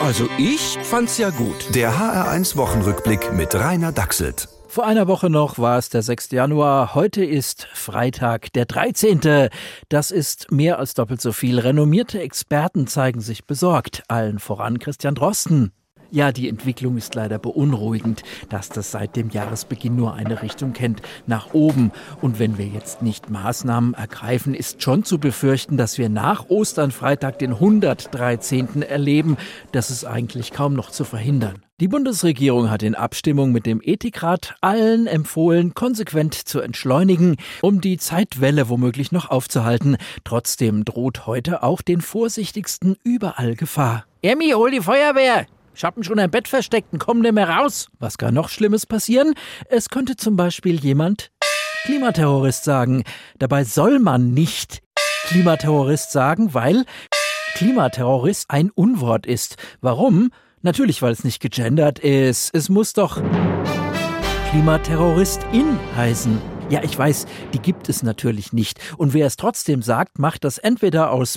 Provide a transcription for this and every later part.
Also ich fand's ja gut. Der HR1 Wochenrückblick mit Rainer Dachselt. Vor einer Woche noch war es der 6. Januar. Heute ist Freitag, der 13. Das ist mehr als doppelt so viel. Renommierte Experten zeigen sich besorgt. Allen voran Christian Drosten. Ja, die Entwicklung ist leider beunruhigend, dass das seit dem Jahresbeginn nur eine Richtung kennt, nach oben. Und wenn wir jetzt nicht Maßnahmen ergreifen, ist schon zu befürchten, dass wir nach Ostern Freitag den 113. erleben. Das ist eigentlich kaum noch zu verhindern. Die Bundesregierung hat in Abstimmung mit dem Ethikrat allen empfohlen, konsequent zu entschleunigen, um die Zeitwelle womöglich noch aufzuhalten. Trotzdem droht heute auch den Vorsichtigsten überall Gefahr. Emmy, hol die Feuerwehr! Ich hab mich schon im Bett versteckt und komm nicht mehr raus. Was kann noch Schlimmes passieren? Es könnte zum Beispiel jemand Klimaterrorist sagen. Dabei soll man nicht Klimaterrorist sagen, weil Klimaterrorist ein Unwort ist. Warum? Natürlich, weil es nicht gegendert ist. Es muss doch Klimaterroristin heißen. Ja, ich weiß, die gibt es natürlich nicht. Und wer es trotzdem sagt, macht das entweder aus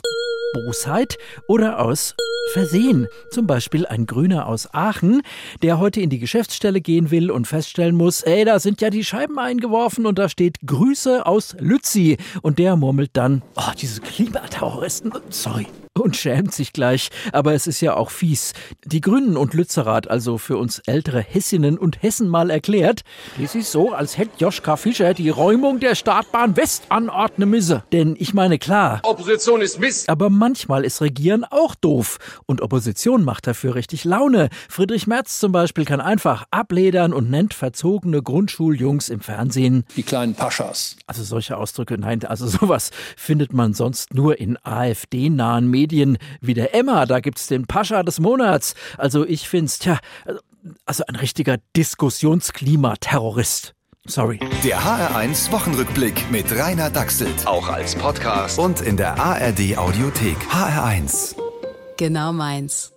Bosheit oder aus Versehen. Zum Beispiel ein Grüner aus Aachen, der heute in die Geschäftsstelle gehen will und feststellen muss, ey, da sind ja die Scheiben eingeworfen und da steht Grüße aus Lützi. Und der murmelt dann, oh, diese Klimaterroristen, sorry und schämt sich gleich. Aber es ist ja auch fies. Die Grünen und Lützerath, also für uns ältere Hessinnen und Hessen mal erklärt, es ist so, als hätte Joschka Fischer die Räumung der Startbahn West anordnen müsse. Denn ich meine, klar. Opposition ist Mist. Aber manchmal ist Regieren auch doof. Und Opposition macht dafür richtig Laune. Friedrich Merz zum Beispiel kann einfach abledern und nennt verzogene Grundschuljungs im Fernsehen. Die kleinen Paschas. Also solche Ausdrücke, nein, also sowas findet man sonst nur in AfD-nahen Medien Medien wie der Emma, da gibt's den Pascha des Monats. Also ich find's, tja, also ein richtiger Diskussionsklimaterrorist. Sorry. Der HR1 Wochenrückblick mit Rainer Dachselt. Auch als Podcast. Und in der ARD Audiothek. HR1. Genau meins.